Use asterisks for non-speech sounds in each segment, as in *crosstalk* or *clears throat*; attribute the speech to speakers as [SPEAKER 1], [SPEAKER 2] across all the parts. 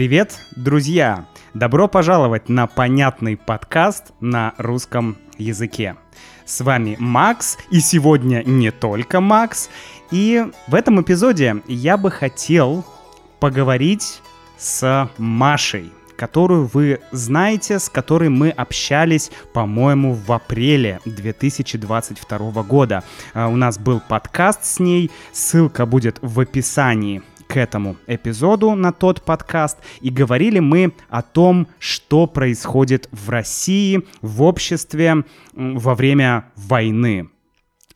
[SPEAKER 1] Привет, друзья! Добро пожаловать на понятный подкаст на русском языке. С вами Макс, и сегодня не только Макс. И в этом эпизоде я бы хотел поговорить с Машей, которую вы знаете, с которой мы общались, по-моему, в апреле 2022 года. А, у нас был подкаст с ней, ссылка будет в описании к этому эпизоду на тот подкаст, и говорили мы о том, что происходит в России, в обществе во время войны.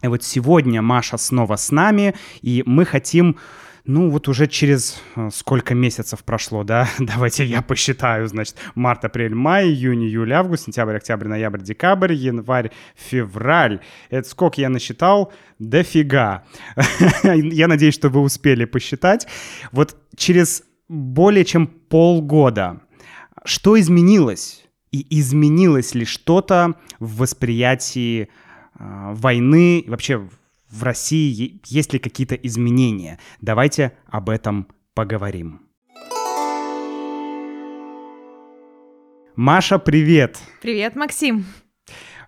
[SPEAKER 1] И вот сегодня Маша снова с нами, и мы хотим ну, вот уже через э, сколько месяцев прошло, да? *laughs* Давайте я посчитаю, значит, март, апрель, май, июнь, июль, август, сентябрь, октябрь, ноябрь, декабрь, январь, февраль. Это сколько я насчитал? Дофига. *laughs* я надеюсь, что вы успели посчитать. Вот через более чем полгода что изменилось? И изменилось ли что-то в восприятии э, войны, вообще в России есть ли какие-то изменения. Давайте об этом поговорим. Маша, привет!
[SPEAKER 2] Привет, Максим!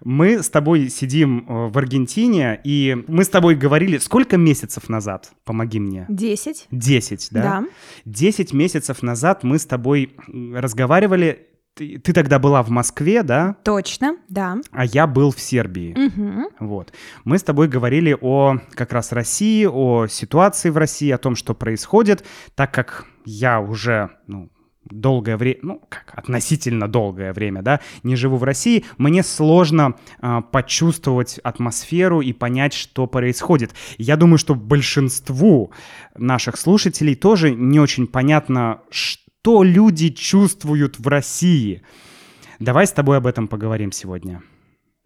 [SPEAKER 1] Мы с тобой сидим э, в Аргентине, и мы с тобой говорили, сколько месяцев назад? Помоги мне.
[SPEAKER 2] Десять.
[SPEAKER 1] Десять, да?
[SPEAKER 2] Да.
[SPEAKER 1] Десять месяцев назад мы с тобой разговаривали ты, ты тогда была в Москве, да?
[SPEAKER 2] Точно, да.
[SPEAKER 1] А я был в Сербии.
[SPEAKER 2] Угу.
[SPEAKER 1] Вот. Мы с тобой говорили о как раз России, о ситуации в России, о том, что происходит, так как я уже, ну, долгое время, ну, как относительно долгое время, да, не живу в России, мне сложно э, почувствовать атмосферу и понять, что происходит. Я думаю, что большинству наших слушателей тоже не очень понятно, что что люди чувствуют в России. Давай с тобой об этом поговорим сегодня.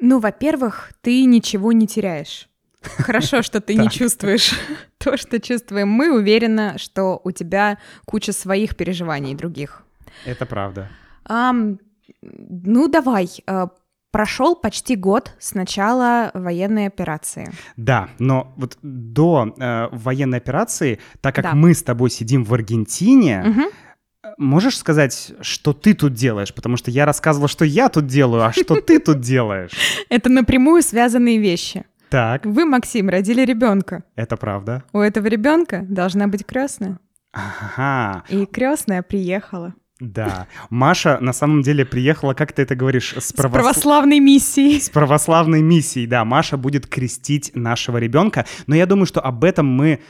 [SPEAKER 2] Ну, во-первых, ты ничего не теряешь. *laughs* Хорошо, что ты не чувствуешь *laughs* то, что чувствуем мы. Уверена, что у тебя куча своих переживаний других.
[SPEAKER 1] Это правда.
[SPEAKER 2] ну, давай. А, прошел почти год с начала военной операции.
[SPEAKER 1] Да, но вот до э, военной операции, так как да. мы с тобой сидим в Аргентине, угу Можешь сказать, что ты тут делаешь? Потому что я рассказывала, что я тут делаю, а что ты тут делаешь? *laughs*
[SPEAKER 2] Это напрямую связанные вещи.
[SPEAKER 1] Так.
[SPEAKER 2] Вы, Максим, родили ребенка.
[SPEAKER 1] Это правда.
[SPEAKER 2] У этого ребенка должна быть крестная.
[SPEAKER 1] Ага.
[SPEAKER 2] И крестная приехала.
[SPEAKER 1] Да. Маша на самом деле приехала, как ты это говоришь,
[SPEAKER 2] с, правос... с православной миссией.
[SPEAKER 1] С православной миссией, да. Маша будет крестить нашего ребенка. Но я думаю, что об этом мы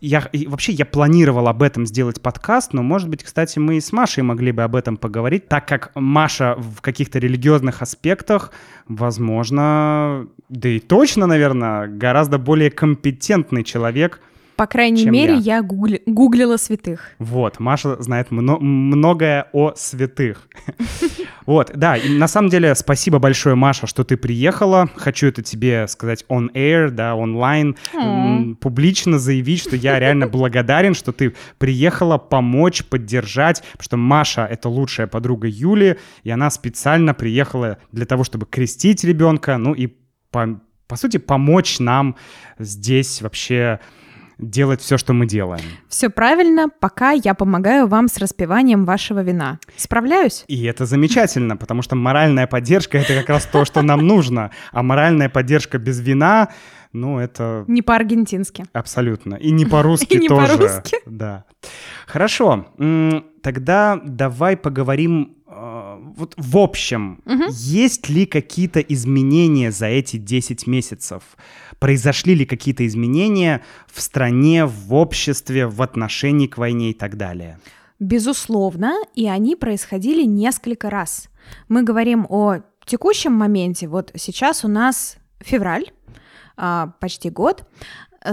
[SPEAKER 1] я, вообще я планировал об этом сделать подкаст, но, может быть, кстати, мы и с Машей могли бы об этом поговорить, так как Маша в каких-то религиозных аспектах, возможно, да и точно, наверное, гораздо более компетентный человек,
[SPEAKER 2] по крайней мере, я, я гугли, гуглила святых.
[SPEAKER 1] Вот, Маша знает мно- многое о святых. *laughs* Вот, да, и на самом деле спасибо большое, Маша, что ты приехала. Хочу это тебе сказать on air, да, онлайн, публично заявить, что я реально благодарен, что ты приехала помочь, поддержать, потому что Маша — это лучшая подруга Юли, и она специально приехала для того, чтобы крестить ребенка, ну и по, по сути помочь нам здесь вообще делать все, что мы делаем.
[SPEAKER 2] Все правильно, пока я помогаю вам с распиванием вашего вина. Справляюсь?
[SPEAKER 1] И это замечательно, потому что моральная поддержка — это как раз то, что нам нужно. А моральная поддержка без вина, ну, это...
[SPEAKER 2] Не по-аргентински.
[SPEAKER 1] Абсолютно. И не *laughs* по-русски тоже. По-русски. Да. Хорошо. Тогда давай поговорим э, вот в общем, угу. есть ли какие-то изменения за эти 10 месяцев? Произошли ли какие-то изменения в стране, в обществе, в отношении к войне и так далее?
[SPEAKER 2] Безусловно, и они происходили несколько раз. Мы говорим о текущем моменте. Вот сейчас у нас февраль, почти год.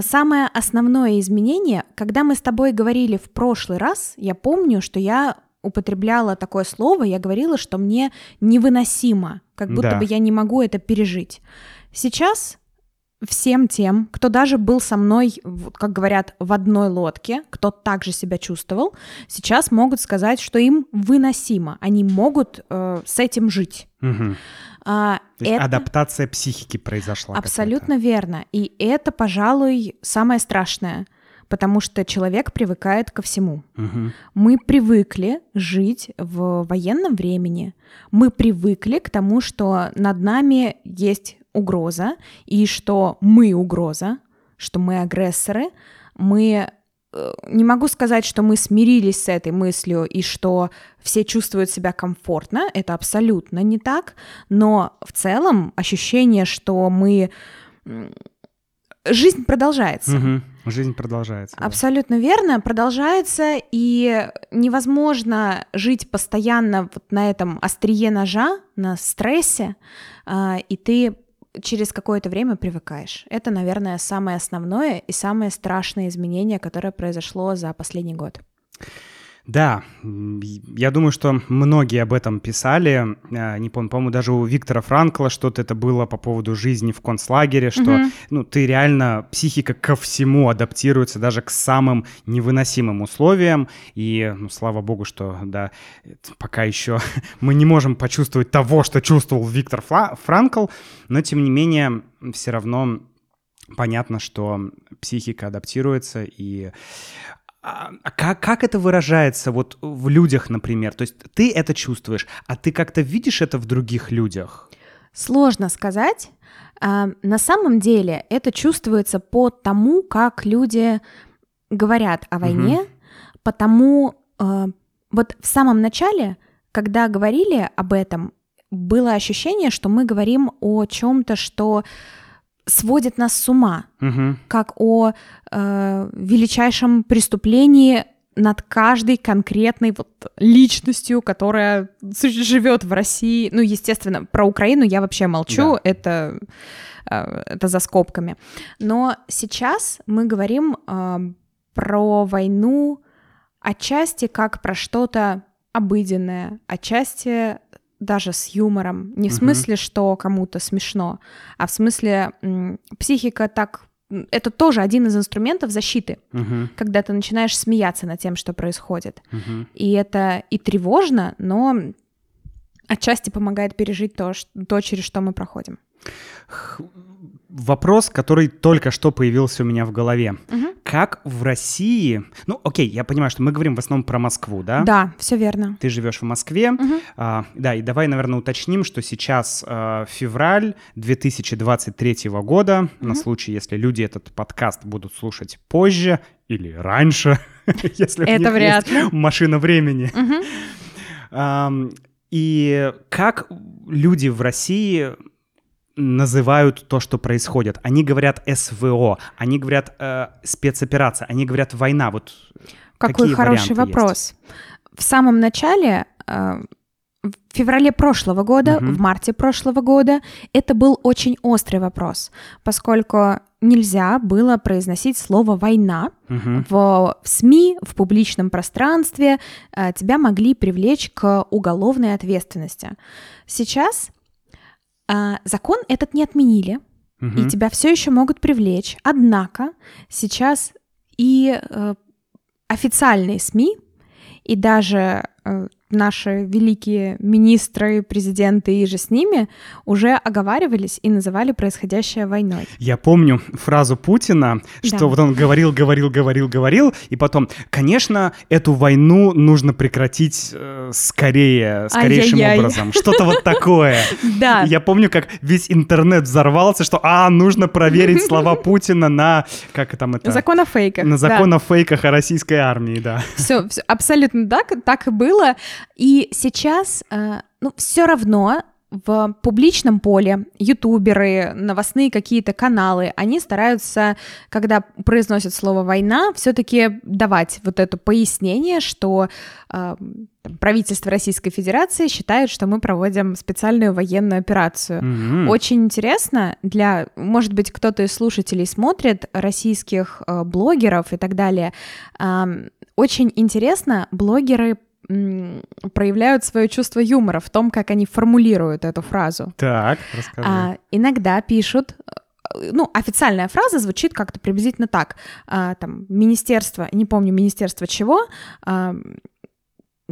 [SPEAKER 2] Самое основное изменение, когда мы с тобой говорили в прошлый раз, я помню, что я употребляла такое слово, я говорила, что мне невыносимо, как будто да. бы я не могу это пережить. Сейчас всем тем, кто даже был со мной, как говорят, в одной лодке, кто также себя чувствовал, сейчас могут сказать, что им выносимо, они могут э, с этим жить.
[SPEAKER 1] Угу. А, То это... адаптация психики произошла.
[SPEAKER 2] Абсолютно верно. И это, пожалуй, самое страшное. потому что человек привыкает ко всему.
[SPEAKER 1] Мгм.
[SPEAKER 2] Мы привыкли жить в военном времени. Мы привыкли к тому, что над нами есть угроза, и что мы угроза, что мы агрессоры. Мы э, не могу сказать, что мы смирились с этой мыслью и что все чувствуют себя комфортно. Это абсолютно не так. Но в целом ощущение, что мы... Жизнь продолжается.
[SPEAKER 1] Мгм. Жизнь продолжается. да.
[SPEAKER 2] Абсолютно верно, продолжается, и невозможно жить постоянно вот на этом острие ножа, на стрессе, а, и ты через какое-то время привыкаешь. Это, наверное, самое основное и самое страшное изменение, которое произошло за последний год.
[SPEAKER 1] Да, я думаю, что многие об этом писали. А, Не помню, по-моему, даже у Виктора Франкла что-то это было по поводу жизни в концлагере, что
[SPEAKER 2] Мгм.
[SPEAKER 1] ну, ты реально, психика ко всему адаптируется, даже к самым невыносимым условиям. И, ну, слава богу, что, да, пока еще *laughs* мы не можем почувствовать того, что чувствовал Виктор Фла- Франкл, но, тем не менее, все равно понятно, что психика адаптируется, и а а как, как это выражается вот в людях, например? То есть ты это чувствуешь, а ты как-то видишь это в других людях?
[SPEAKER 2] Сложно сказать. А, На самом деле это чувствуется по тому, как люди говорят о войне, потому э, вот в самом начале, когда говорили об этом, было ощущение, что мы говорим о чем-то, что сводит нас с ума,
[SPEAKER 1] Мгм.
[SPEAKER 2] как о э, величайшем преступлении над каждой конкретной вот личностью, которая живет в России. Ну, естественно, про Украину я вообще молчу,
[SPEAKER 1] Да.
[SPEAKER 2] это, э, это за скобками. Но сейчас мы говорим э, про войну отчасти как про что-то обыденное, отчасти даже с юмором. Не в смысле, что кому-то смешно, а в смысле психика так... Это тоже один из инструментов защиты,
[SPEAKER 1] Мгм.
[SPEAKER 2] когда ты начинаешь смеяться над тем, что происходит.
[SPEAKER 1] Мгм.
[SPEAKER 2] И это и тревожно, но отчасти помогает пережить то, ш- то через что мы проходим.
[SPEAKER 1] Вопрос, который только что появился у меня в голове.
[SPEAKER 2] Мгм.
[SPEAKER 1] Как в России... Ну, окей, я понимаю, что мы говорим в основном про Москву, да?
[SPEAKER 2] Да, все верно.
[SPEAKER 1] Ты живешь в Москве.
[SPEAKER 2] Мгм.
[SPEAKER 1] А, да, и давай, наверное, уточним, что сейчас а, февраль 2023 года, на
[SPEAKER 2] Мгм.
[SPEAKER 1] случай, если люди этот подкаст будут слушать позже или раньше, *laughs* если у
[SPEAKER 2] Это
[SPEAKER 1] них
[SPEAKER 2] вряд
[SPEAKER 1] есть машина времени. И как люди в России называют то, что происходит? Они говорят СВО, они говорят э, спецоперация, они говорят война. Вот
[SPEAKER 2] Какой
[SPEAKER 1] Какие
[SPEAKER 2] хороший вопрос. В самом начале, э, в феврале прошлого года,
[SPEAKER 1] Мгм.
[SPEAKER 2] в марте прошлого года, это был очень острый вопрос, поскольку нельзя было произносить слово «война»,
[SPEAKER 1] мгм,
[SPEAKER 2] в, в СМИ, в публичном пространстве э, тебя могли привлечь к уголовной ответственности. Сейчас э, закон этот не отменили, и
[SPEAKER 1] мгм.
[SPEAKER 2] тебя все еще могут привлечь. Однако сейчас и э, официальные СМИ, и даже э, наши великие министры, президенты и же с ними уже оговаривались и называли происходящее войной.
[SPEAKER 1] Я помню фразу Путина, что
[SPEAKER 2] Да.
[SPEAKER 1] вот он говорил, говорил, говорил, говорил, и потом, конечно, эту войну нужно прекратить э, скорее, скорейшим
[SPEAKER 2] Ай-яй-яй.
[SPEAKER 1] образом. Что-то вот такое. *laughs*
[SPEAKER 2] Да,
[SPEAKER 1] Я помню, как весь интернет взорвался, что, а, нужно проверить слова *laughs* Путина на, как там это?
[SPEAKER 2] закон о фейках.
[SPEAKER 1] На закон о фейках о российской армии, да.
[SPEAKER 2] Все, абсолютно так, так и было. И сейчас, э, ну, все равно в публичном поле ютуберы, новостные какие-то каналы, они стараются, когда произносят слово война, все-таки давать вот это пояснение, что э, правительство Российской Федерации считает, что мы проводим специальную военную операцию.
[SPEAKER 1] Мгм.
[SPEAKER 2] Очень интересно для, может быть, кто-то из слушателей смотрит российских э, блогеров и так далее. Ам, очень интересно, блогеры проявляют свое чувство юмора в том, как они формулируют эту фразу.
[SPEAKER 1] Так, расскажи.
[SPEAKER 2] А, иногда пишут, э, ну, официальная фраза звучит как-то приблизительно так. А, там, министерство, не помню, министерство чего, а,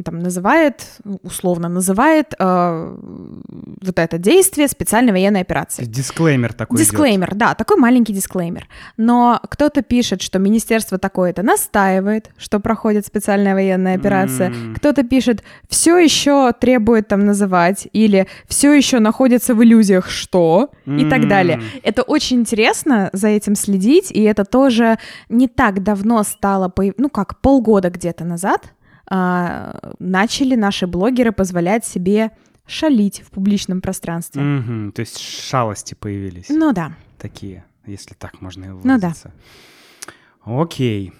[SPEAKER 2] там называет, условно называет э, вот это действие специальной военной операции.
[SPEAKER 1] Дисклеймер такой
[SPEAKER 2] Дисклеймер, идет. да, такой маленький дисклеймер. Но кто-то пишет, что министерство такое-то настаивает, что проходит специальная военная операция. Mm. Кто-то пишет, все еще требует там называть, или все еще находится в иллюзиях, что, mm. и так далее. Это очень интересно за этим следить, и это тоже не так давно стало, ну как, полгода где-то назад а, начали наши блогеры позволять себе шалить в публичном пространстве.
[SPEAKER 1] Mm-hmm. То есть шалости появились.
[SPEAKER 2] Ну да.
[SPEAKER 1] Такие, если так можно и выразиться. Ну да. Окей.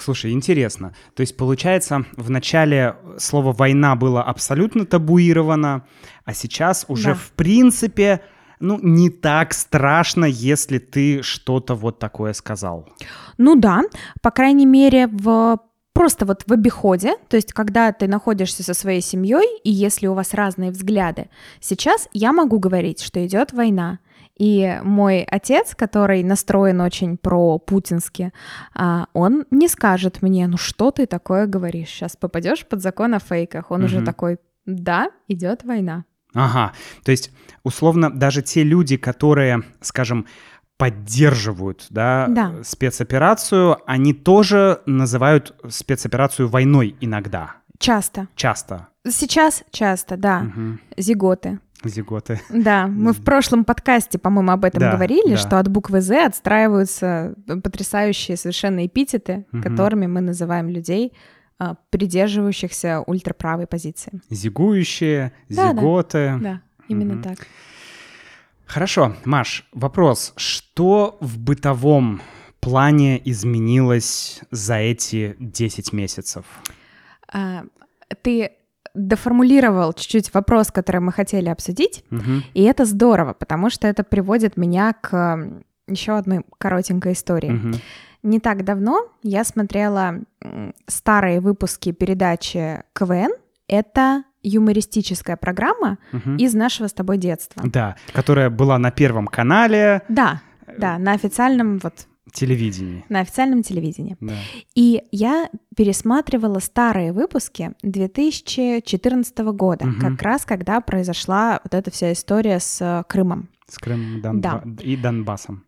[SPEAKER 1] Слушай, интересно. То есть, получается, в начале слово «война» было абсолютно табуировано, а сейчас уже, да. в принципе, ну, не так страшно, если ты что-то вот такое сказал.
[SPEAKER 2] Ну да, по крайней мере, в просто вот в обиходе, то есть когда ты находишься со своей семьей, и если у вас разные взгляды, сейчас я могу говорить, что идет война, и мой отец, который настроен очень про-путински, а, он не скажет мне, ну что ты такое говоришь, сейчас попадешь под закон о фейках. Он угу. уже такой, да, идет война.
[SPEAKER 1] Ага, то есть условно даже те люди, которые, скажем, поддерживают да,
[SPEAKER 2] да.
[SPEAKER 1] спецоперацию, они тоже называют спецоперацию войной иногда.
[SPEAKER 2] Часто.
[SPEAKER 1] Часто.
[SPEAKER 2] Сейчас часто, да. Угу. Зиготы.
[SPEAKER 1] Зиготы.
[SPEAKER 2] Да, мы в прошлом подкасте, по-моему, об этом да, говорили, да. что от буквы «З» отстраиваются потрясающие совершенно эпитеты, угу. которыми мы называем людей, а, придерживающихся ультраправой позиции.
[SPEAKER 1] Зигующие, да, зиготы.
[SPEAKER 2] Да, да именно угу. так.
[SPEAKER 1] Хорошо, Маш, вопрос. Что в бытовом плане изменилось за эти 10 месяцев?
[SPEAKER 2] А, ты доформулировал чуть-чуть вопрос, который мы хотели обсудить, угу. и это здорово, потому что это приводит меня к еще одной коротенькой истории. Угу. Не так давно я смотрела старые выпуски передачи КВН. Это юмористическая программа угу. из нашего с тобой детства.
[SPEAKER 1] Да, которая была на Первом канале.
[SPEAKER 2] Да, да, на официальном вот
[SPEAKER 1] телевидении.
[SPEAKER 2] На официальном телевидении. Да. И я пересматривала старые выпуски 2014 года, угу. как раз когда произошла вот эта вся история с э, Крымом.
[SPEAKER 1] С Крымом Дон... да. и Донбассом.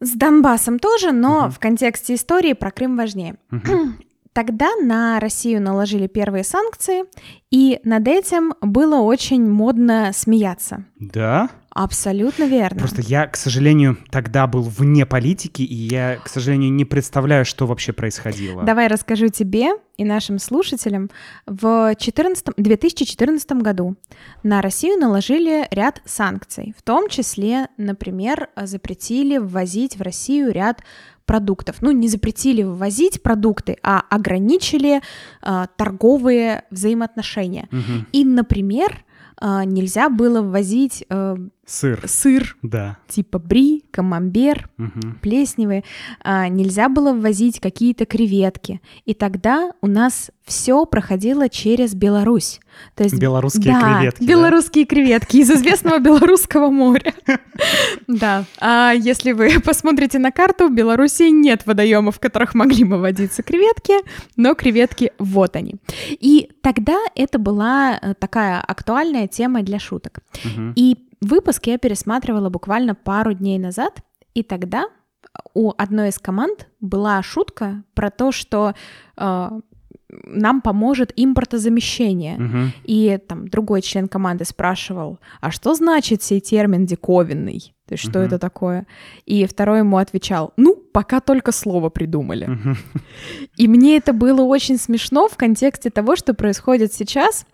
[SPEAKER 2] С Донбассом тоже, но угу. в контексте истории про Крым важнее. Угу. *clears throat* Тогда на Россию наложили первые санкции, и над этим было очень модно смеяться.
[SPEAKER 1] Да?
[SPEAKER 2] Абсолютно верно.
[SPEAKER 1] Просто я, к сожалению, тогда был вне политики, и я, к сожалению, не представляю, что вообще происходило.
[SPEAKER 2] Давай расскажу тебе и нашим слушателям. В 14, 2014 году на Россию наложили ряд санкций, в том числе, например, запретили ввозить в Россию ряд продуктов. Ну, не запретили ввозить продукты, а ограничили э, торговые взаимоотношения. Угу. И, например, э, нельзя было ввозить э,
[SPEAKER 1] Сыр.
[SPEAKER 2] Сыр.
[SPEAKER 1] Да.
[SPEAKER 2] Типа бри, камамбер, угу. плесневые. А, нельзя было ввозить какие-то креветки. И тогда у нас все проходило через Беларусь.
[SPEAKER 1] То есть, белорусские
[SPEAKER 2] да,
[SPEAKER 1] креветки.
[SPEAKER 2] Белорусские да? креветки из известного *laughs* Белорусского моря. Да. А если вы *laughs* посмотрите на карту, в Беларуси нет водоемов, в которых могли бы водиться креветки, но креветки вот они. И тогда это была э, такая актуальная тема для шуток. И Выпуск я пересматривала буквально пару дней назад, и тогда у одной из команд была шутка про то, что э, нам поможет импортозамещение. Угу. И там другой член команды спрашивал, а что значит сей термин диковинный? То есть что угу. это такое? И второй ему отвечал, ну, пока только слово придумали. Угу. И мне это было очень смешно в контексте того, что происходит сейчас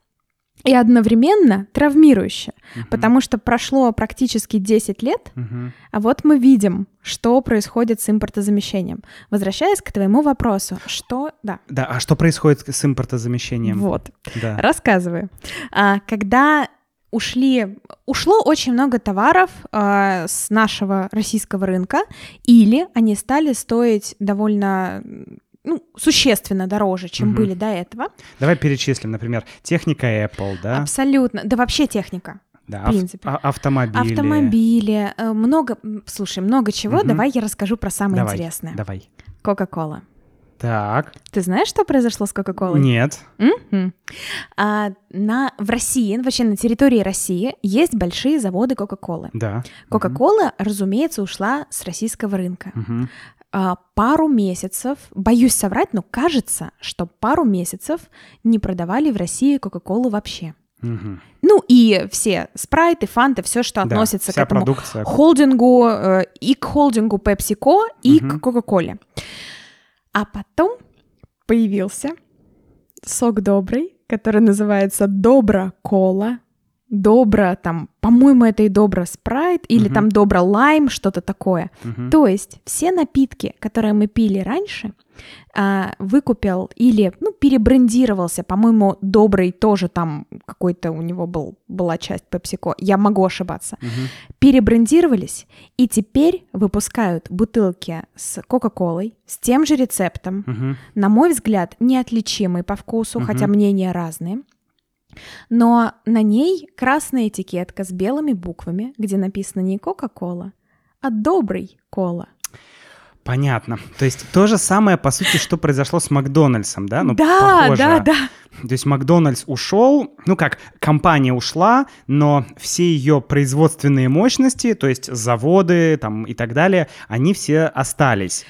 [SPEAKER 2] и одновременно травмирующе, uh-huh. потому что прошло практически 10 лет, uh-huh. а вот мы видим, что происходит с импортозамещением. Возвращаясь к твоему вопросу, что... Да.
[SPEAKER 1] Да, а что происходит с импортозамещением?
[SPEAKER 2] Вот, да. рассказываю. А, когда ушли, ушло очень много товаров э, с нашего российского рынка, или они стали стоить довольно ну, существенно дороже, чем угу. были до этого.
[SPEAKER 1] Давай перечислим, например, техника Apple, да?
[SPEAKER 2] Абсолютно. Да вообще техника.
[SPEAKER 1] Да, в принципе. Ав- автомобили.
[SPEAKER 2] Автомобили, э, много, слушай, много чего. Угу. Давай я расскажу про самое
[SPEAKER 1] давай,
[SPEAKER 2] интересное.
[SPEAKER 1] Давай.
[SPEAKER 2] Кока-кола.
[SPEAKER 1] Так.
[SPEAKER 2] Ты знаешь, что произошло с Кока-Колой?
[SPEAKER 1] Нет.
[SPEAKER 2] Мгм. А, на, в России, вообще на территории России, есть большие заводы Кока-Колы.
[SPEAKER 1] Да.
[SPEAKER 2] Кока-Кола, разумеется, ушла с российского рынка.
[SPEAKER 1] Мгм.
[SPEAKER 2] А, пару месяцев, боюсь соврать, но кажется, что пару месяцев не продавали в России Кока-Колу вообще.
[SPEAKER 1] Мгм.
[SPEAKER 2] Ну и все спрайты, фанты, все, что
[SPEAKER 1] Да,
[SPEAKER 2] относится к этому
[SPEAKER 1] продукция.
[SPEAKER 2] холдингу, э, и к холдингу PepsiCo, и
[SPEAKER 1] Мгм.
[SPEAKER 2] к Кока-Коле. А потом появился сок добрый, который называется Добра Кола. Добра, там, по-моему, это и Добра Спрайт, или
[SPEAKER 1] Мгм.
[SPEAKER 2] там Добра Лайм, что-то такое.
[SPEAKER 1] Мгм.
[SPEAKER 2] То есть все напитки, которые мы пили раньше, а, выкупил или, ну, перебрендировался, по-моему, Добрый тоже там какой-то у него был, была часть PepsiCo, я могу ошибаться,
[SPEAKER 1] Мгм.
[SPEAKER 2] перебрендировались и теперь выпускают бутылки с Кока-Колой, с тем же рецептом,
[SPEAKER 1] Мгм.
[SPEAKER 2] на мой взгляд, неотличимый по вкусу,
[SPEAKER 1] Мгм.
[SPEAKER 2] хотя мнения разные. Но на ней красная этикетка с белыми буквами, где написано не Кока-Кола, а Добрый Кола.
[SPEAKER 1] Понятно. То есть то же самое, по сути, что произошло с Макдональдсом, да? Ну,
[SPEAKER 2] да,
[SPEAKER 1] похоже.
[SPEAKER 2] да, да.
[SPEAKER 1] То есть Макдональдс ушел, ну как, компания ушла, но все ее производственные мощности, то есть заводы там и так далее, они все остались.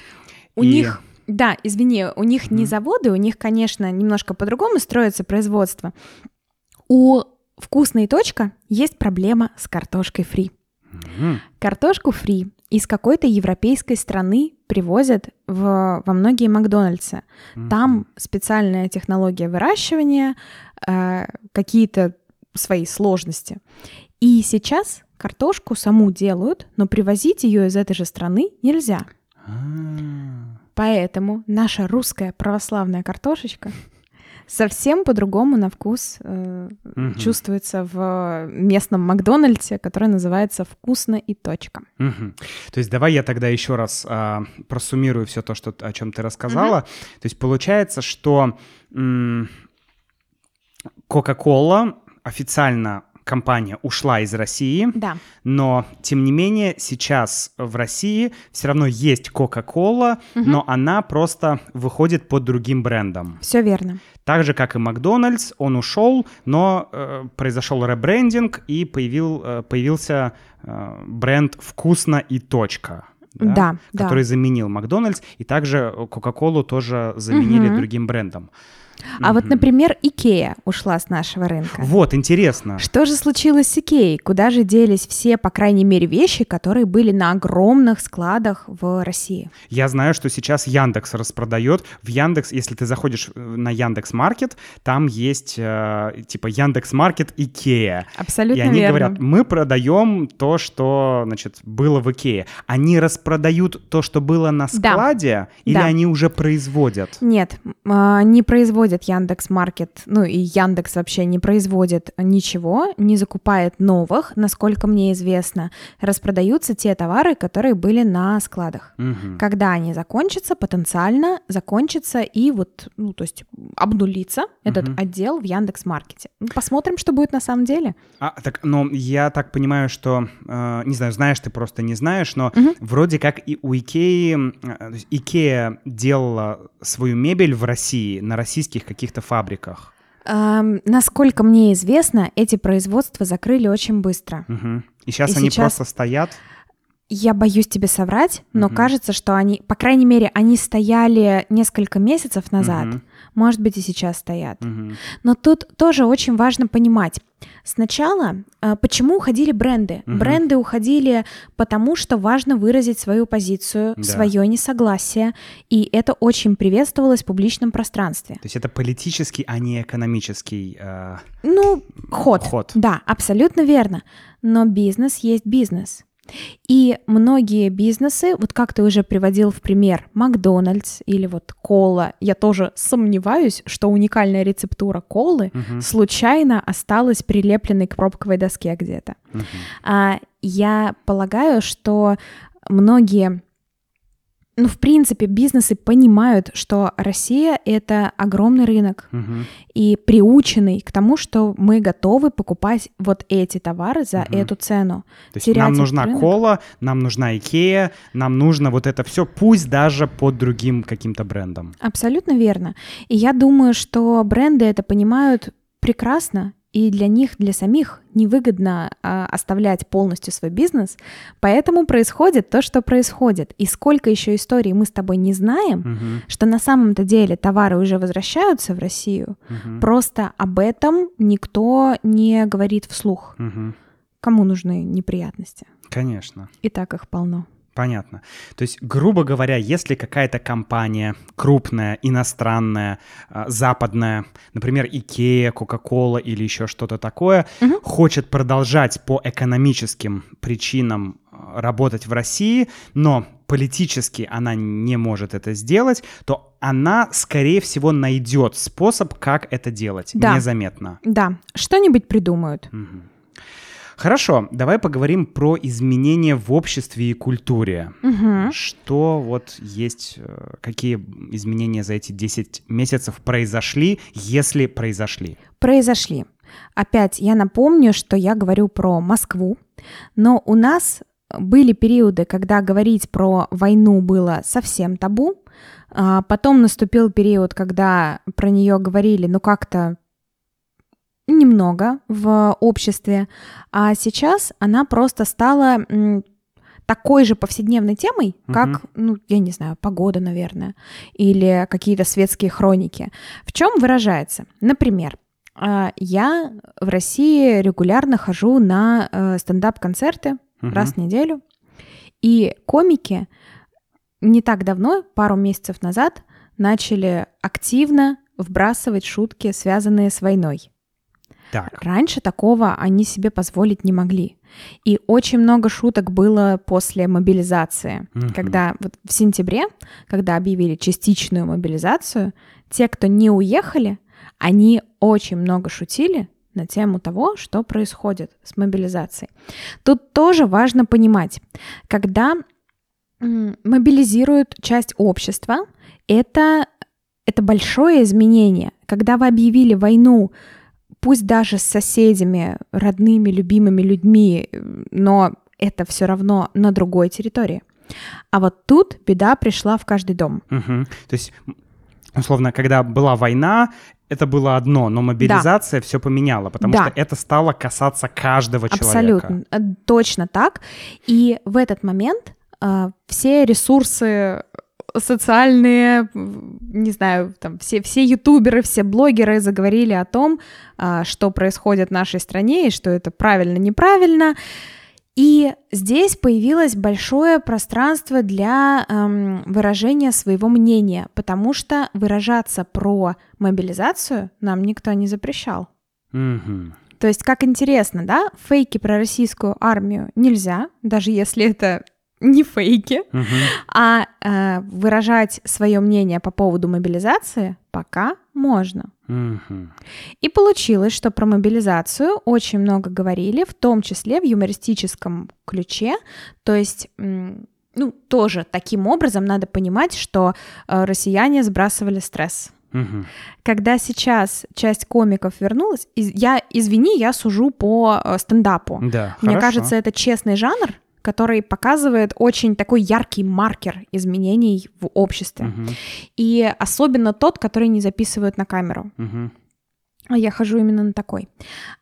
[SPEAKER 2] У
[SPEAKER 1] И-
[SPEAKER 2] них, да, извини, у них не заводы, у них, конечно, немножко по-другому строится производство. У вкусной точка есть проблема с картошкой фри.
[SPEAKER 1] Мгм.
[SPEAKER 2] Картошку фри из какой-то европейской страны привозят в, во многие Макдональдсы. Там специальная технология выращивания, э, какие-то свои сложности. И сейчас картошку саму делают, но привозить ее из этой же страны нельзя.
[SPEAKER 1] А.
[SPEAKER 2] Поэтому наша русская православная картошечка совсем по-другому на вкус э,
[SPEAKER 1] Мгм.
[SPEAKER 2] чувствуется в местном Макдональдсе, который называется «Вкусно и точка».
[SPEAKER 1] Мгм. То есть давай я тогда еще раз а, просуммирую все то, что, о чем ты рассказала. То есть получается, что Coca-Cola официально компания ушла из России,
[SPEAKER 2] Да,
[SPEAKER 1] но тем не менее сейчас в России все равно есть Coca-Cola,
[SPEAKER 2] Мгм.
[SPEAKER 1] но она просто выходит под другим брендом.
[SPEAKER 2] все верно.
[SPEAKER 1] Так же, как и Макдональдс, он ушел, но э, произошел ребрендинг и появил, э, появился э, бренд «Вкусно и точка».
[SPEAKER 2] Да, да.
[SPEAKER 1] который заменил Макдональдс, и также Кока-Колу тоже заменили
[SPEAKER 2] Мгм.
[SPEAKER 1] другим брендом.
[SPEAKER 2] А вот, например, Икея ушла с нашего рынка.
[SPEAKER 1] Вот, интересно.
[SPEAKER 2] Что же случилось с Икеей? Куда же делись все, по крайней мере, вещи, которые были на огромных складах в России?
[SPEAKER 1] Я знаю, что сейчас Яндекс распродает. В Яндекс, если ты заходишь э, на Яндекс Маркет, там есть э, типа Яндекс Маркет Икея.
[SPEAKER 2] Абсолютно
[SPEAKER 1] и они
[SPEAKER 2] верно.
[SPEAKER 1] говорят, мы продаем то, что, значит, было в Икее. Они распродают то, что было на
[SPEAKER 2] Да.
[SPEAKER 1] складе, или
[SPEAKER 2] Да.
[SPEAKER 1] они уже производят?
[SPEAKER 2] Нет, м, а, не производит Яндекс Маркет, ну и Яндекс вообще не производит ничего, не закупает новых, насколько мне известно. Распродаются те товары, которые были на складах.
[SPEAKER 1] Мгм.
[SPEAKER 2] Когда они закончатся, потенциально закончится и вот, ну, то есть обнулится этот
[SPEAKER 1] Мгм.
[SPEAKER 2] отдел в Яндекс Маркете. Ну, Посмотрим, что будет на самом деле.
[SPEAKER 1] А, так, но я так понимаю, что, э, не знаю, знаешь ты просто не знаешь, но
[SPEAKER 2] Мгм.
[SPEAKER 1] вроде как и у Икеи, э, Икея делала свою мебель в России на российских каких-то фабриках.
[SPEAKER 2] Эм, насколько мне известно, эти производства закрыли очень быстро.
[SPEAKER 1] Мгм. И сейчас
[SPEAKER 2] И
[SPEAKER 1] они
[SPEAKER 2] сейчас-
[SPEAKER 1] просто стоят.
[SPEAKER 2] Я боюсь тебе соврать, но
[SPEAKER 1] Мгм.
[SPEAKER 2] кажется, что они, по крайней мере, они стояли несколько месяцев назад.
[SPEAKER 1] Мгм.
[SPEAKER 2] Может быть, и сейчас стоят.
[SPEAKER 1] Мгм.
[SPEAKER 2] Но тут тоже очень важно понимать. Сначала, э, почему уходили бренды?
[SPEAKER 1] Мгм.
[SPEAKER 2] Бренды уходили потому, что важно выразить свою позицию,
[SPEAKER 1] Да.
[SPEAKER 2] свое несогласие, и это очень приветствовалось в публичном пространстве.
[SPEAKER 1] То есть это политический, а не экономический э,
[SPEAKER 2] Ну, ход.
[SPEAKER 1] ход.
[SPEAKER 2] Да, абсолютно верно. Но бизнес есть бизнес. И многие бизнесы, вот как ты уже приводил в пример, Макдональдс или вот кола, я тоже сомневаюсь, что уникальная рецептура колы
[SPEAKER 1] Мгм.
[SPEAKER 2] случайно осталась прилепленной к пробковой доске где-то.
[SPEAKER 1] Мгм.
[SPEAKER 2] А, я полагаю, что многие ну, в принципе, бизнесы понимают, что Россия — это огромный рынок
[SPEAKER 1] Мгм.
[SPEAKER 2] и приученный к тому, что мы готовы покупать вот эти товары за
[SPEAKER 1] Мгм.
[SPEAKER 2] эту цену.
[SPEAKER 1] То есть
[SPEAKER 2] терять
[SPEAKER 1] нам нужна
[SPEAKER 2] рынок.
[SPEAKER 1] кола, нам нужна Икея, нам нужно вот это все, пусть даже под другим каким-то брендом.
[SPEAKER 2] Абсолютно верно. И я думаю, что бренды это понимают прекрасно, и для них, для самих невыгодно а, оставлять полностью свой бизнес, поэтому происходит то, что происходит. И сколько еще историй мы с тобой не знаем,
[SPEAKER 1] Мгм.
[SPEAKER 2] что на самом-то деле товары уже возвращаются в Россию,
[SPEAKER 1] Мгм.
[SPEAKER 2] просто об этом никто не говорит вслух.
[SPEAKER 1] Мгм.
[SPEAKER 2] Кому нужны неприятности?
[SPEAKER 1] Конечно.
[SPEAKER 2] И так их полно.
[SPEAKER 1] Понятно. То есть, грубо говоря, если какая-то компания крупная, иностранная, а, западная, например, Икея, Кока-Кола или еще что-то такое,
[SPEAKER 2] Мгм.
[SPEAKER 1] хочет продолжать по экономическим причинам а, работать в России, но политически она не может это сделать, то она, скорее всего, найдет способ, как это делать
[SPEAKER 2] Да.
[SPEAKER 1] незаметно.
[SPEAKER 2] Да, что-нибудь придумают.
[SPEAKER 1] Мгм. Хорошо, давай поговорим про изменения в обществе и культуре.
[SPEAKER 2] Мгм.
[SPEAKER 1] Что вот есть, э, какие изменения за эти 10 месяцев произошли, если произошли?
[SPEAKER 2] произошли. Опять я напомню, что я говорю про Москву, но у нас были периоды, когда говорить про войну было совсем табу, а потом наступил период, когда про нее говорили, ну как-то немного в обществе, а сейчас она просто стала такой же повседневной темой, как,
[SPEAKER 1] Мгм.
[SPEAKER 2] ну, я не знаю, погода, наверное, или какие-то светские хроники. В чем выражается? Например, а, я в России регулярно хожу на э, стендап-концерты
[SPEAKER 1] Мгм.
[SPEAKER 2] раз в неделю, и комики не так давно, пару месяцев назад, начали активно вбрасывать шутки, связанные с войной.
[SPEAKER 1] Так,
[SPEAKER 2] Раньше такого они себе позволить не могли. И очень много шуток было после мобилизации.
[SPEAKER 1] Мгм.
[SPEAKER 2] Когда вот в сентябре, когда объявили частичную мобилизацию, те, кто не уехали, они очень много шутили на тему того, что происходит с мобилизацией. Тут тоже важно понимать, когда мобилизируют часть общества, это, это большое изменение. Когда вы объявили войну, пусть даже с соседями, родными, любимыми людьми, но это все равно на другой территории. А вот тут беда пришла в каждый дом.
[SPEAKER 1] Мгм. то есть, условно, когда была война, это было одно, но мобилизация все поменяла, потому
[SPEAKER 2] Да.
[SPEAKER 1] что это стало касаться каждого человека.
[SPEAKER 2] Абсолютно, точно так. И в этот момент э, все ресурсы социальные, не знаю, там все, все ютуберы, все блогеры заговорили о том, а, что происходит в нашей стране и что это правильно, неправильно. И здесь появилось большое пространство для эм, выражения своего мнения, потому что выражаться про мобилизацию нам никто не запрещал.
[SPEAKER 1] Мгм.
[SPEAKER 2] То есть, как интересно, да, фейки про российскую армию нельзя, даже если это не фейки,
[SPEAKER 1] Мгм.
[SPEAKER 2] а э, выражать свое мнение по поводу мобилизации пока можно.
[SPEAKER 1] Мгм.
[SPEAKER 2] И получилось, что про мобилизацию очень много говорили, в том числе в юмористическом ключе. То есть, ну, тоже таким образом надо понимать, что э, россияне сбрасывали стресс.
[SPEAKER 1] Мгм.
[SPEAKER 2] Когда сейчас часть комиков вернулась, из- я, извини, я сужу по э, стендапу.
[SPEAKER 1] Да,
[SPEAKER 2] Мне
[SPEAKER 1] хорошо.
[SPEAKER 2] кажется, это честный жанр, который показывает очень такой яркий маркер изменений в обществе.
[SPEAKER 1] Мгм.
[SPEAKER 2] И особенно тот, который не записывают на камеру. А я хожу именно на такой.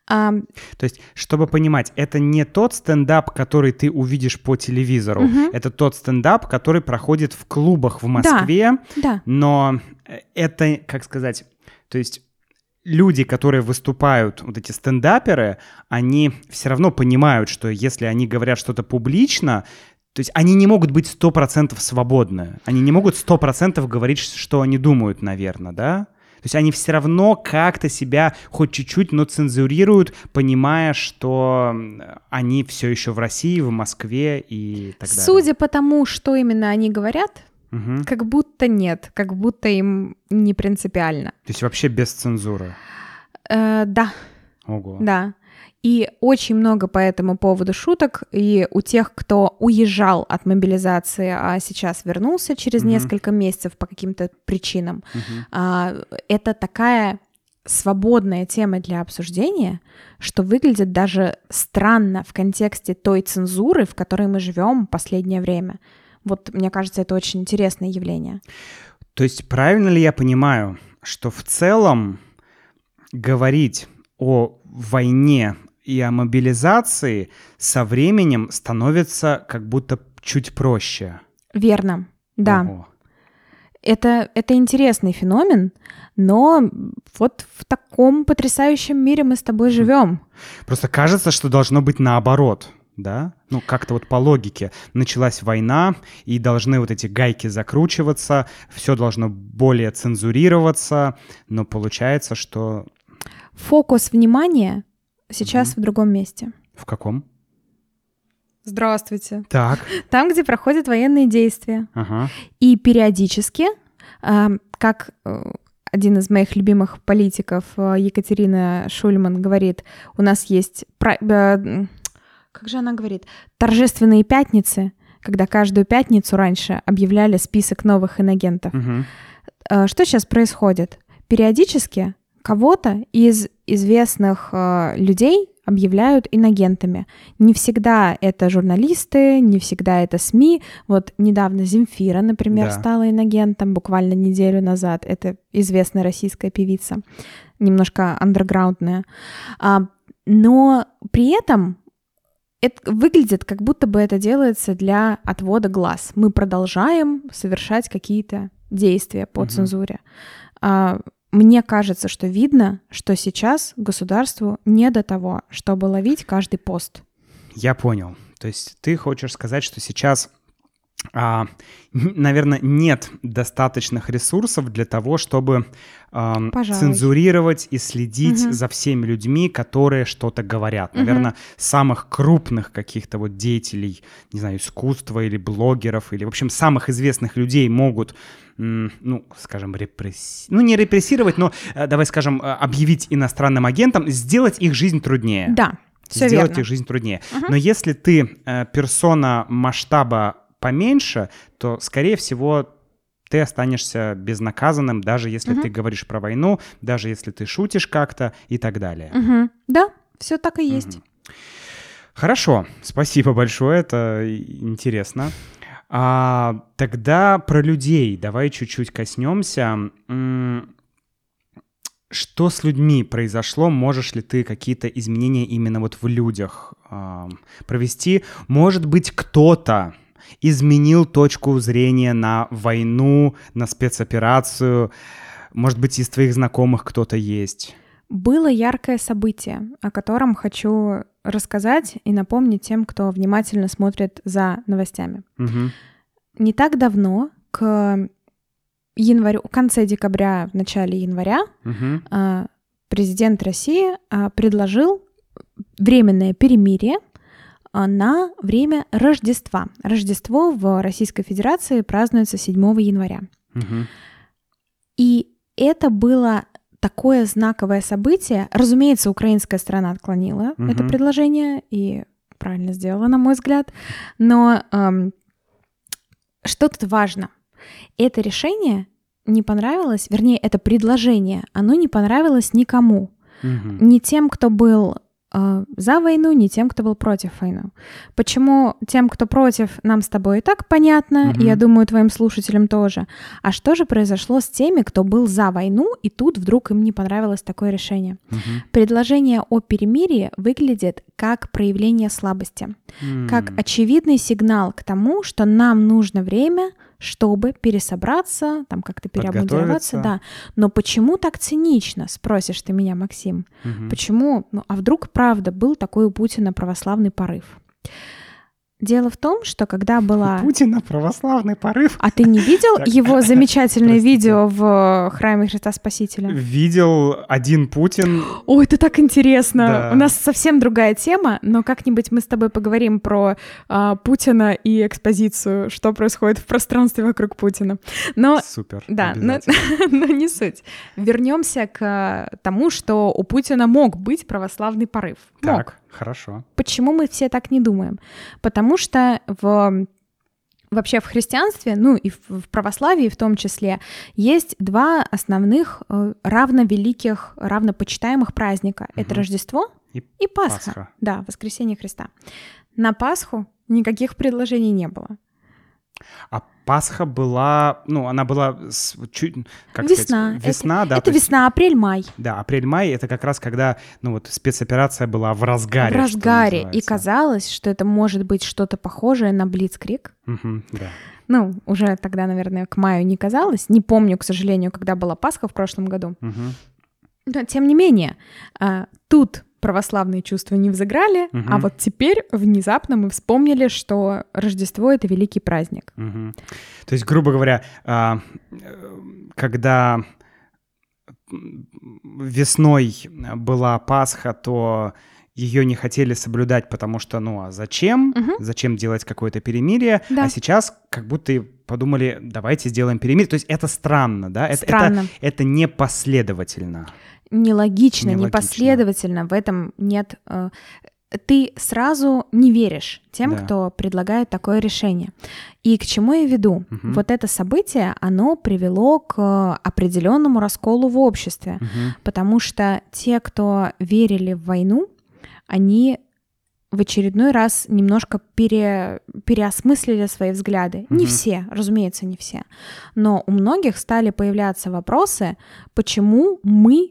[SPEAKER 2] А,
[SPEAKER 1] То есть, чтобы понимать, это не тот стендап, который ты увидишь по телевизору,
[SPEAKER 2] Мгм.
[SPEAKER 1] это тот стендап, который проходит в клубах в Москве,
[SPEAKER 2] да,
[SPEAKER 1] но э, это, как сказать, то есть люди, которые выступают, вот эти стендаперы, они все равно понимают, что если они говорят что-то публично, то есть они не могут быть 100% свободны. Они не могут 100% говорить, что они думают, наверное, да? То есть они все равно как-то себя хоть чуть-чуть, но цензурируют, понимая, что они все еще в России, в Москве и так далее.
[SPEAKER 2] судя по тому, что именно они говорят,
[SPEAKER 1] Мгм.
[SPEAKER 2] как будто нет, как будто им не принципиально.
[SPEAKER 1] То есть вообще без цензуры.
[SPEAKER 2] Э, да,
[SPEAKER 1] Ого.
[SPEAKER 2] да. И очень много по этому поводу шуток. И у тех, кто уезжал от мобилизации, а сейчас вернулся через
[SPEAKER 1] Мгм.
[SPEAKER 2] несколько месяцев по каким-то причинам,
[SPEAKER 1] Мгм.
[SPEAKER 2] а, это такая свободная тема для обсуждения, что выглядит даже странно в контексте той цензуры, в которой мы живем последнее время. Вот, мне кажется, это очень интересное явление.
[SPEAKER 1] То есть правильно ли я понимаю, что в целом говорить о войне и о мобилизации со временем становится как будто чуть проще?
[SPEAKER 2] Верно, да.
[SPEAKER 1] Ого.
[SPEAKER 2] Это, это интересный феномен, но вот в таком потрясающем мире мы с тобой живем.
[SPEAKER 1] Просто кажется, что должно быть наоборот, да? Ну, как-то вот по логике. Началась война, и должны вот эти гайки закручиваться, все должно более цензурироваться, но получается, что...
[SPEAKER 2] Фокус внимания сейчас в другом месте.
[SPEAKER 1] В каком?
[SPEAKER 2] Здравствуйте.
[SPEAKER 1] Так, *laughs*
[SPEAKER 2] Там, где проходят военные действия.
[SPEAKER 1] ага.
[SPEAKER 2] И периодически, а, как э, один из моих любимых политиков э, Екатерина Шульман говорит, у нас есть, э, как же она говорит, торжественные пятницы, когда каждую пятницу раньше объявляли список новых инагентов.
[SPEAKER 1] мгм.
[SPEAKER 2] Э, Что сейчас происходит? Периодически кого-то из известных э, людей объявляют инагентами. Не всегда это журналисты, не всегда это СМИ. Вот недавно Земфира, например,
[SPEAKER 1] Да.
[SPEAKER 2] стала инагентом буквально неделю назад. Это известная российская певица, немножко андерграундная. А, но при этом это выглядит, как будто бы это делается для отвода глаз. Мы продолжаем совершать какие-то действия по
[SPEAKER 1] Мгм.
[SPEAKER 2] цензуре. А, мне кажется, что видно, что сейчас государству не до того, чтобы ловить каждый пост.
[SPEAKER 1] Я понял. То есть ты хочешь сказать, что сейчас, а, наверное, нет достаточных ресурсов для того, чтобы
[SPEAKER 2] Пожалуй.
[SPEAKER 1] цензурировать и следить
[SPEAKER 2] Мгм.
[SPEAKER 1] за всеми людьми, которые что-то говорят.
[SPEAKER 2] Мгм.
[SPEAKER 1] Наверное, самых крупных каких-то вот деятелей, не знаю, искусства или блогеров, или, в общем, самых известных людей могут ну, скажем, репресси... Ну, не репрессировать, но, э, давай скажем, э, объявить иностранным агентам, сделать их жизнь труднее
[SPEAKER 2] Да, все
[SPEAKER 1] сделать
[SPEAKER 2] верно.
[SPEAKER 1] их жизнь труднее.
[SPEAKER 2] Мгм.
[SPEAKER 1] Но если ты э, персона масштаба поменьше, то, скорее всего, ты останешься безнаказанным, даже если
[SPEAKER 2] Мгм.
[SPEAKER 1] ты говоришь про войну, даже если ты шутишь как-то и так далее.
[SPEAKER 2] Мгм. Да, все так и есть.
[SPEAKER 1] Мгм. Хорошо, спасибо большое, это интересно. А, тогда про людей давай чуть-чуть коснемся. Что с людьми произошло? Можешь ли ты какие-то изменения именно вот в людях ам, провести? Может быть, кто-то изменил точку зрения на войну, на спецоперацию? Может быть, из твоих знакомых кто-то есть?
[SPEAKER 2] Было яркое событие, о котором хочу рассказать и напомнить тем, кто внимательно смотрит за новостями.
[SPEAKER 1] Мгм.
[SPEAKER 2] Не так давно, к январю, в конце декабря, в начале января, а, президент России а, предложил временное перемирие на время Рождества. Рождество в Российской Федерации празднуется 7 января. И это было такое знаковое событие. Разумеется, украинская сторона отклонила
[SPEAKER 1] Мгм.
[SPEAKER 2] это предложение и правильно сделала, на мой взгляд. Но эм, что тут важно? Это решение не понравилось, вернее, это предложение, оно не понравилось никому.
[SPEAKER 1] Мгм.
[SPEAKER 2] Ни тем, кто был за войну, ни тем, кто был против войны. Почему тем, кто против, нам с тобой и так понятно,
[SPEAKER 1] Мгм.
[SPEAKER 2] и я думаю, твоим слушателям тоже. А что же произошло с теми, кто был за войну, и тут вдруг им не понравилось такое решение?
[SPEAKER 1] Мгм.
[SPEAKER 2] Предложение о перемирии выглядит как проявление слабости, как
[SPEAKER 1] М.
[SPEAKER 2] очевидный сигнал к тому, что нам нужно время, чтобы пересобраться, там как-то переобмундироваться, да. Но почему так цинично, спросишь ты меня, Максим?
[SPEAKER 1] Мгм.
[SPEAKER 2] Почему? Ну, а вдруг правда был такой у Путина православный порыв? Дело в том, что когда была...
[SPEAKER 1] У Путина православный порыв.
[SPEAKER 2] А ты не видел
[SPEAKER 1] Так.
[SPEAKER 2] его замечательное видео в храме Христа Спасителя?
[SPEAKER 1] Видел один Путин. *gasps*
[SPEAKER 2] Ой, это так интересно.
[SPEAKER 1] Да.
[SPEAKER 2] У нас совсем другая тема, но как-нибудь мы с тобой поговорим про а, Путина и экспозицию, что происходит в пространстве вокруг Путина. Но
[SPEAKER 1] Супер.
[SPEAKER 2] да, но, *laughs* но не суть. Вернемся к тому, что у Путина мог быть православный порыв. Мог.
[SPEAKER 1] Хорошо.
[SPEAKER 2] Почему мы все так не думаем? Потому что в вообще в христианстве, ну и в, православии в том числе, есть два основных э, равновеликих, равнопочитаемых праздника. Это
[SPEAKER 1] Мгм.
[SPEAKER 2] Рождество
[SPEAKER 1] И
[SPEAKER 2] и Пасха.
[SPEAKER 1] Пасха.
[SPEAKER 2] Да, воскресение Христа. На Пасху никаких предложений не было.
[SPEAKER 1] А Пасха была, ну, она была с- чуть, как
[SPEAKER 2] Весна.
[SPEAKER 1] сказать, весна, да,
[SPEAKER 2] это
[SPEAKER 1] то есть-
[SPEAKER 2] весна, апрель, май.
[SPEAKER 1] да, апрель-май, это как раз когда, ну, вот спецоперация была в разгаре.
[SPEAKER 2] в разгаре. И казалось, что это может быть что-то похожее на Блицкрик.
[SPEAKER 1] Мгм, да.
[SPEAKER 2] Ну, уже тогда, наверное, к маю не казалось. Не помню, к сожалению, когда была Пасха в прошлом году.
[SPEAKER 1] Мгм.
[SPEAKER 2] Но тем не менее, а, тут православные чувства не взыграли,
[SPEAKER 1] Мгм.
[SPEAKER 2] а вот теперь внезапно мы вспомнили, что Рождество — это великий праздник.
[SPEAKER 1] Мгм. То есть, грубо говоря, а, когда весной была Пасха, то ее не хотели соблюдать, потому что, ну, а зачем?
[SPEAKER 2] Мгм.
[SPEAKER 1] Зачем делать какое-то перемирие?
[SPEAKER 2] Да.
[SPEAKER 1] А сейчас как будто подумали, давайте сделаем перемирие. То есть это странно, да? Это,
[SPEAKER 2] Странно.
[SPEAKER 1] Это, это непоследовательно.
[SPEAKER 2] Нелогично,
[SPEAKER 1] Нелогично.
[SPEAKER 2] непоследовательно, в этом нет... э, Ты сразу не веришь тем,
[SPEAKER 1] Да.
[SPEAKER 2] кто предлагает такое решение. И к чему я веду?
[SPEAKER 1] Мгм.
[SPEAKER 2] Вот это событие, оно привело к определенному расколу в обществе.
[SPEAKER 1] Мгм.
[SPEAKER 2] потому что те, кто верили в войну, они в очередной раз немножко пере, переосмыслили свои взгляды. Не
[SPEAKER 1] Мгм.
[SPEAKER 2] все, разумеется, не все. Но у многих стали появляться вопросы, почему мы,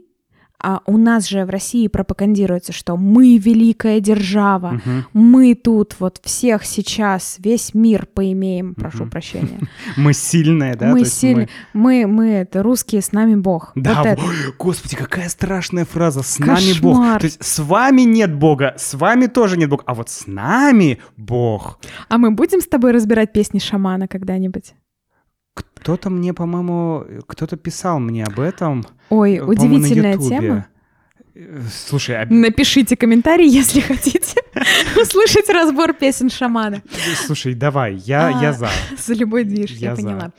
[SPEAKER 2] а у нас же в России пропагандируется, что мы великая держава,
[SPEAKER 1] Мгм.
[SPEAKER 2] мы тут вот всех сейчас, весь мир поимеем, прошу
[SPEAKER 1] Мгм.
[SPEAKER 2] прощения. *laughs*
[SPEAKER 1] Мы сильные, да?
[SPEAKER 2] мы сильные, мы, мы это русские, с нами Бог.
[SPEAKER 1] Да,
[SPEAKER 2] Вот это.
[SPEAKER 1] ой, господи, какая страшная фраза. С нами Бог. То есть с вами нет Бога, с вами тоже нет Бога, а вот с нами Бог.
[SPEAKER 2] А мы будем с тобой разбирать песни шамана когда-нибудь?
[SPEAKER 1] Кто-то мне, по-моему, кто-то писал мне об этом.
[SPEAKER 2] Ой, удивительная тема.
[SPEAKER 1] Слушай, а-
[SPEAKER 2] Напишите комментарий, *laughs* если хотите услышать разбор песен шамана.
[SPEAKER 1] слушай, давай, я,
[SPEAKER 2] А,
[SPEAKER 1] я за. *laughs*
[SPEAKER 2] За любой движ, я,
[SPEAKER 1] Я за.
[SPEAKER 2] поняла.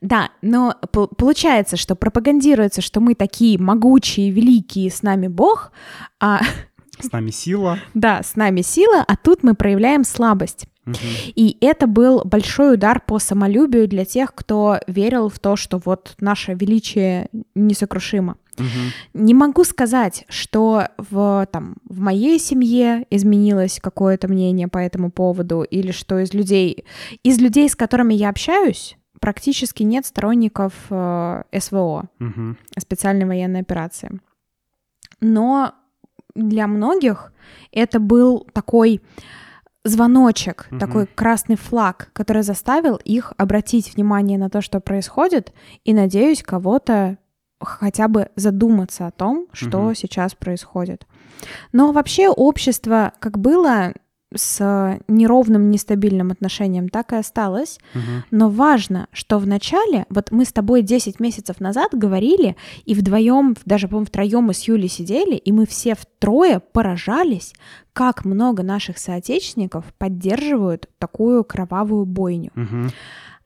[SPEAKER 2] Да, но по- получается, что пропагандируется, что мы такие могучие, великие, с нами Бог, а
[SPEAKER 1] С нами сила. *laughs*
[SPEAKER 2] да, с нами сила, а тут мы проявляем слабость. И это был большой удар по самолюбию для тех, кто верил в то, что вот наше величие несокрушимо. Не могу сказать, что в, там, в моей семье изменилось какое-то мнение по этому поводу, или что из людей, из людей, с которыми я общаюсь, практически нет сторонников э, СВО, специальной военной операции. Но для многих это был такой звоночек,
[SPEAKER 1] Мгм.
[SPEAKER 2] такой красный флаг, который заставил их обратить внимание на то, что происходит, и, надеюсь, кого-то хотя бы задуматься о том, что
[SPEAKER 1] Мгм.
[SPEAKER 2] сейчас происходит. Но вообще общество как было с неровным, нестабильным отношением, так и осталось.
[SPEAKER 1] Мгм.
[SPEAKER 2] Но важно, что в начале, вот мы с тобой 10 месяцев назад говорили, и вдвоем, даже, по-моему, втроем мы с Юлей сидели, и мы все втрое поражались, как много наших соотечественников поддерживают такую кровавую бойню.
[SPEAKER 1] Мгм.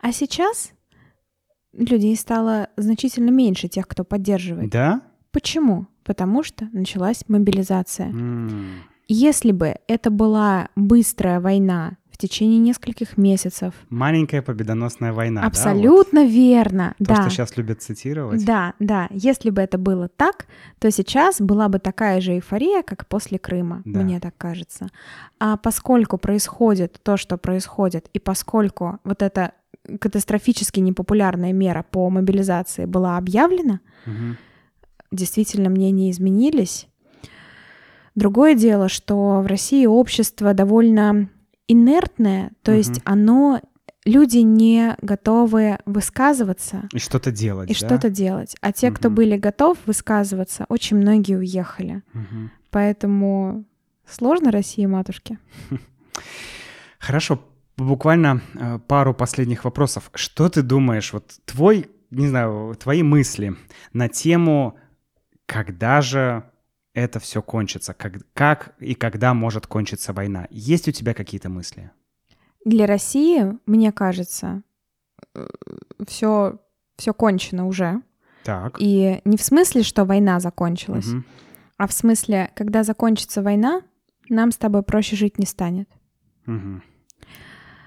[SPEAKER 2] А сейчас людей стало значительно меньше тех, кто поддерживает.
[SPEAKER 1] Да?
[SPEAKER 2] Почему? Потому что началась мобилизация.
[SPEAKER 1] М.
[SPEAKER 2] Если бы это была быстрая война в течение нескольких месяцев,
[SPEAKER 1] Маленькая победоносная война. да, вот?
[SPEAKER 2] абсолютно верно,
[SPEAKER 1] То,
[SPEAKER 2] да.
[SPEAKER 1] что сейчас любят цитировать.
[SPEAKER 2] Да, да. Если бы это было так, то сейчас была бы такая же эйфория, как после Крыма,
[SPEAKER 1] Да.
[SPEAKER 2] мне так кажется. А поскольку происходит то, что происходит, и поскольку вот эта катастрофически непопулярная мера по мобилизации была объявлена,
[SPEAKER 1] Мгм.
[SPEAKER 2] действительно мнения изменились. Другое дело, что в России общество довольно инертное, то
[SPEAKER 1] Мгм.
[SPEAKER 2] есть оно люди не готовы высказываться
[SPEAKER 1] И что-то делать,
[SPEAKER 2] и
[SPEAKER 1] да?
[SPEAKER 2] что-то делать. А те, кто
[SPEAKER 1] Мгм.
[SPEAKER 2] были готовы высказываться, очень многие уехали.
[SPEAKER 1] Мгм.
[SPEAKER 2] Поэтому сложно России, матушке. *laughs*
[SPEAKER 1] Хорошо, буквально э, пару последних вопросов. Что ты думаешь, вот твой, не знаю, твои мысли на тему, когда же это все кончится, как, как и когда может кончиться война? Есть у тебя какие-то мысли?
[SPEAKER 2] Для России, мне кажется, все, все кончено уже.
[SPEAKER 1] Так.
[SPEAKER 2] И не в смысле, что война закончилась, угу. а в смысле, когда закончится война, нам с тобой проще жить не станет.
[SPEAKER 1] Угу.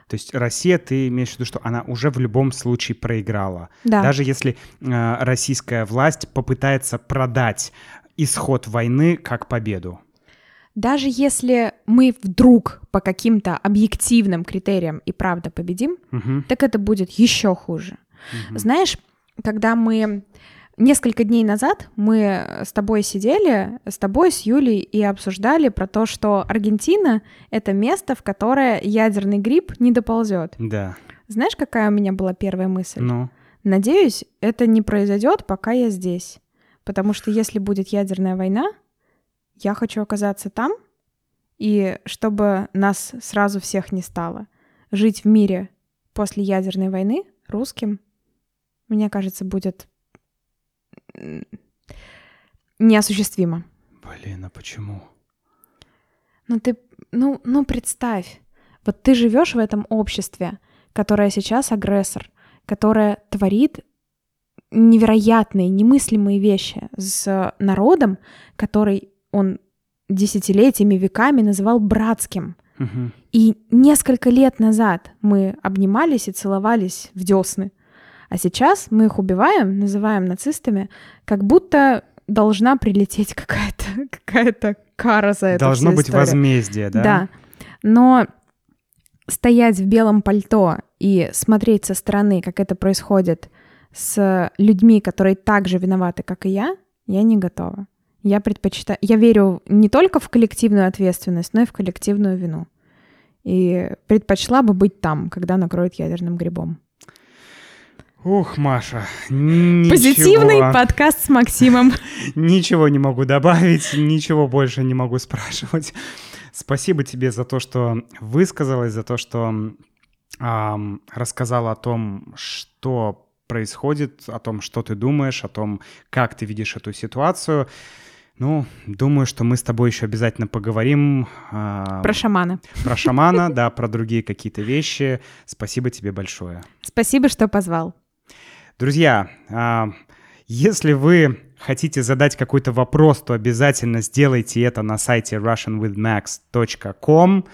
[SPEAKER 1] То есть Россия, ты имеешь в виду, что она уже в любом случае проиграла.
[SPEAKER 2] Да.
[SPEAKER 1] Даже если э, российская власть попытается продать исход войны как победу.
[SPEAKER 2] Даже если мы вдруг по каким-то объективным критериям и правда победим,
[SPEAKER 1] угу.
[SPEAKER 2] так это будет еще хуже. Угу. Знаешь, когда мы Несколько дней назад мы с тобой сидели, с тобой, с Юлей, и обсуждали про то, что Аргентина — это место, в которое ядерный гриб не доползет.
[SPEAKER 1] Да.
[SPEAKER 2] Знаешь, какая у меня была первая мысль?
[SPEAKER 1] Ну?
[SPEAKER 2] Надеюсь, это не произойдет, пока я здесь. Потому что если будет ядерная война, я хочу оказаться там, и чтобы нас сразу всех не стало. Жить в мире после ядерной войны русским, мне кажется, будет неосуществимо.
[SPEAKER 1] Блин, а почему?
[SPEAKER 2] Ну ты, ну, ну представь, вот ты живешь в этом обществе, которое сейчас агрессор, которое творит невероятные, немыслимые вещи с народом, который он десятилетиями, веками называл братским.
[SPEAKER 1] Угу.
[SPEAKER 2] И несколько лет назад мы обнимались и целовались в десны. А сейчас мы их убиваем, называем нацистами, как будто должна прилететь какая-то *laughs* какая кара за это.
[SPEAKER 1] Должно быть
[SPEAKER 2] историю.
[SPEAKER 1] возмездие, да?
[SPEAKER 2] Да. Но стоять в белом пальто и смотреть со стороны, как это происходит с людьми, которые так же виноваты, как и я, я не готова. Я предпочитаю... Я верю не только в коллективную ответственность, но и в коллективную вину. И предпочла бы быть там, когда накроет ядерным грибом.
[SPEAKER 1] Ух, Маша, ничего.
[SPEAKER 2] Позитивный подкаст с Максимом. *laughs*
[SPEAKER 1] Ничего не могу добавить, ничего больше не могу спрашивать. Спасибо тебе за то, что высказалась, за то, что эм, рассказала о том, что происходит, о том, что ты думаешь, о том, как ты видишь эту ситуацию. Ну, думаю, что мы с тобой еще обязательно поговорим.
[SPEAKER 2] Э, про шамана.
[SPEAKER 1] Про шамана, *laughs* да, про другие какие-то вещи. Спасибо тебе большое.
[SPEAKER 2] Спасибо, что позвал.
[SPEAKER 1] Друзья, а, если вы хотите задать какой-то вопрос, то обязательно сделайте это на сайте russianwithmax.com.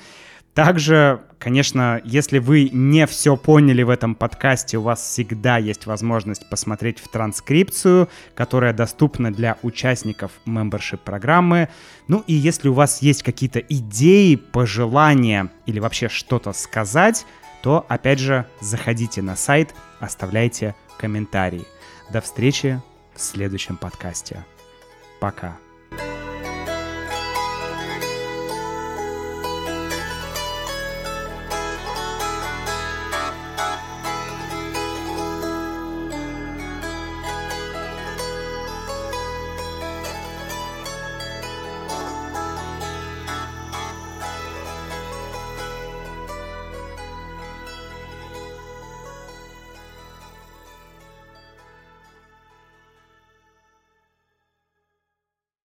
[SPEAKER 1] Также, конечно, если вы не все поняли в этом подкасте, у вас всегда есть возможность посмотреть в транскрипцию, которая доступна для участников membership программы. Ну и если у вас есть какие-то идеи, пожелания или вообще что-то сказать, то опять же заходите на сайт, оставляйте комментарии. До встречи в следующем подкасте. Пока.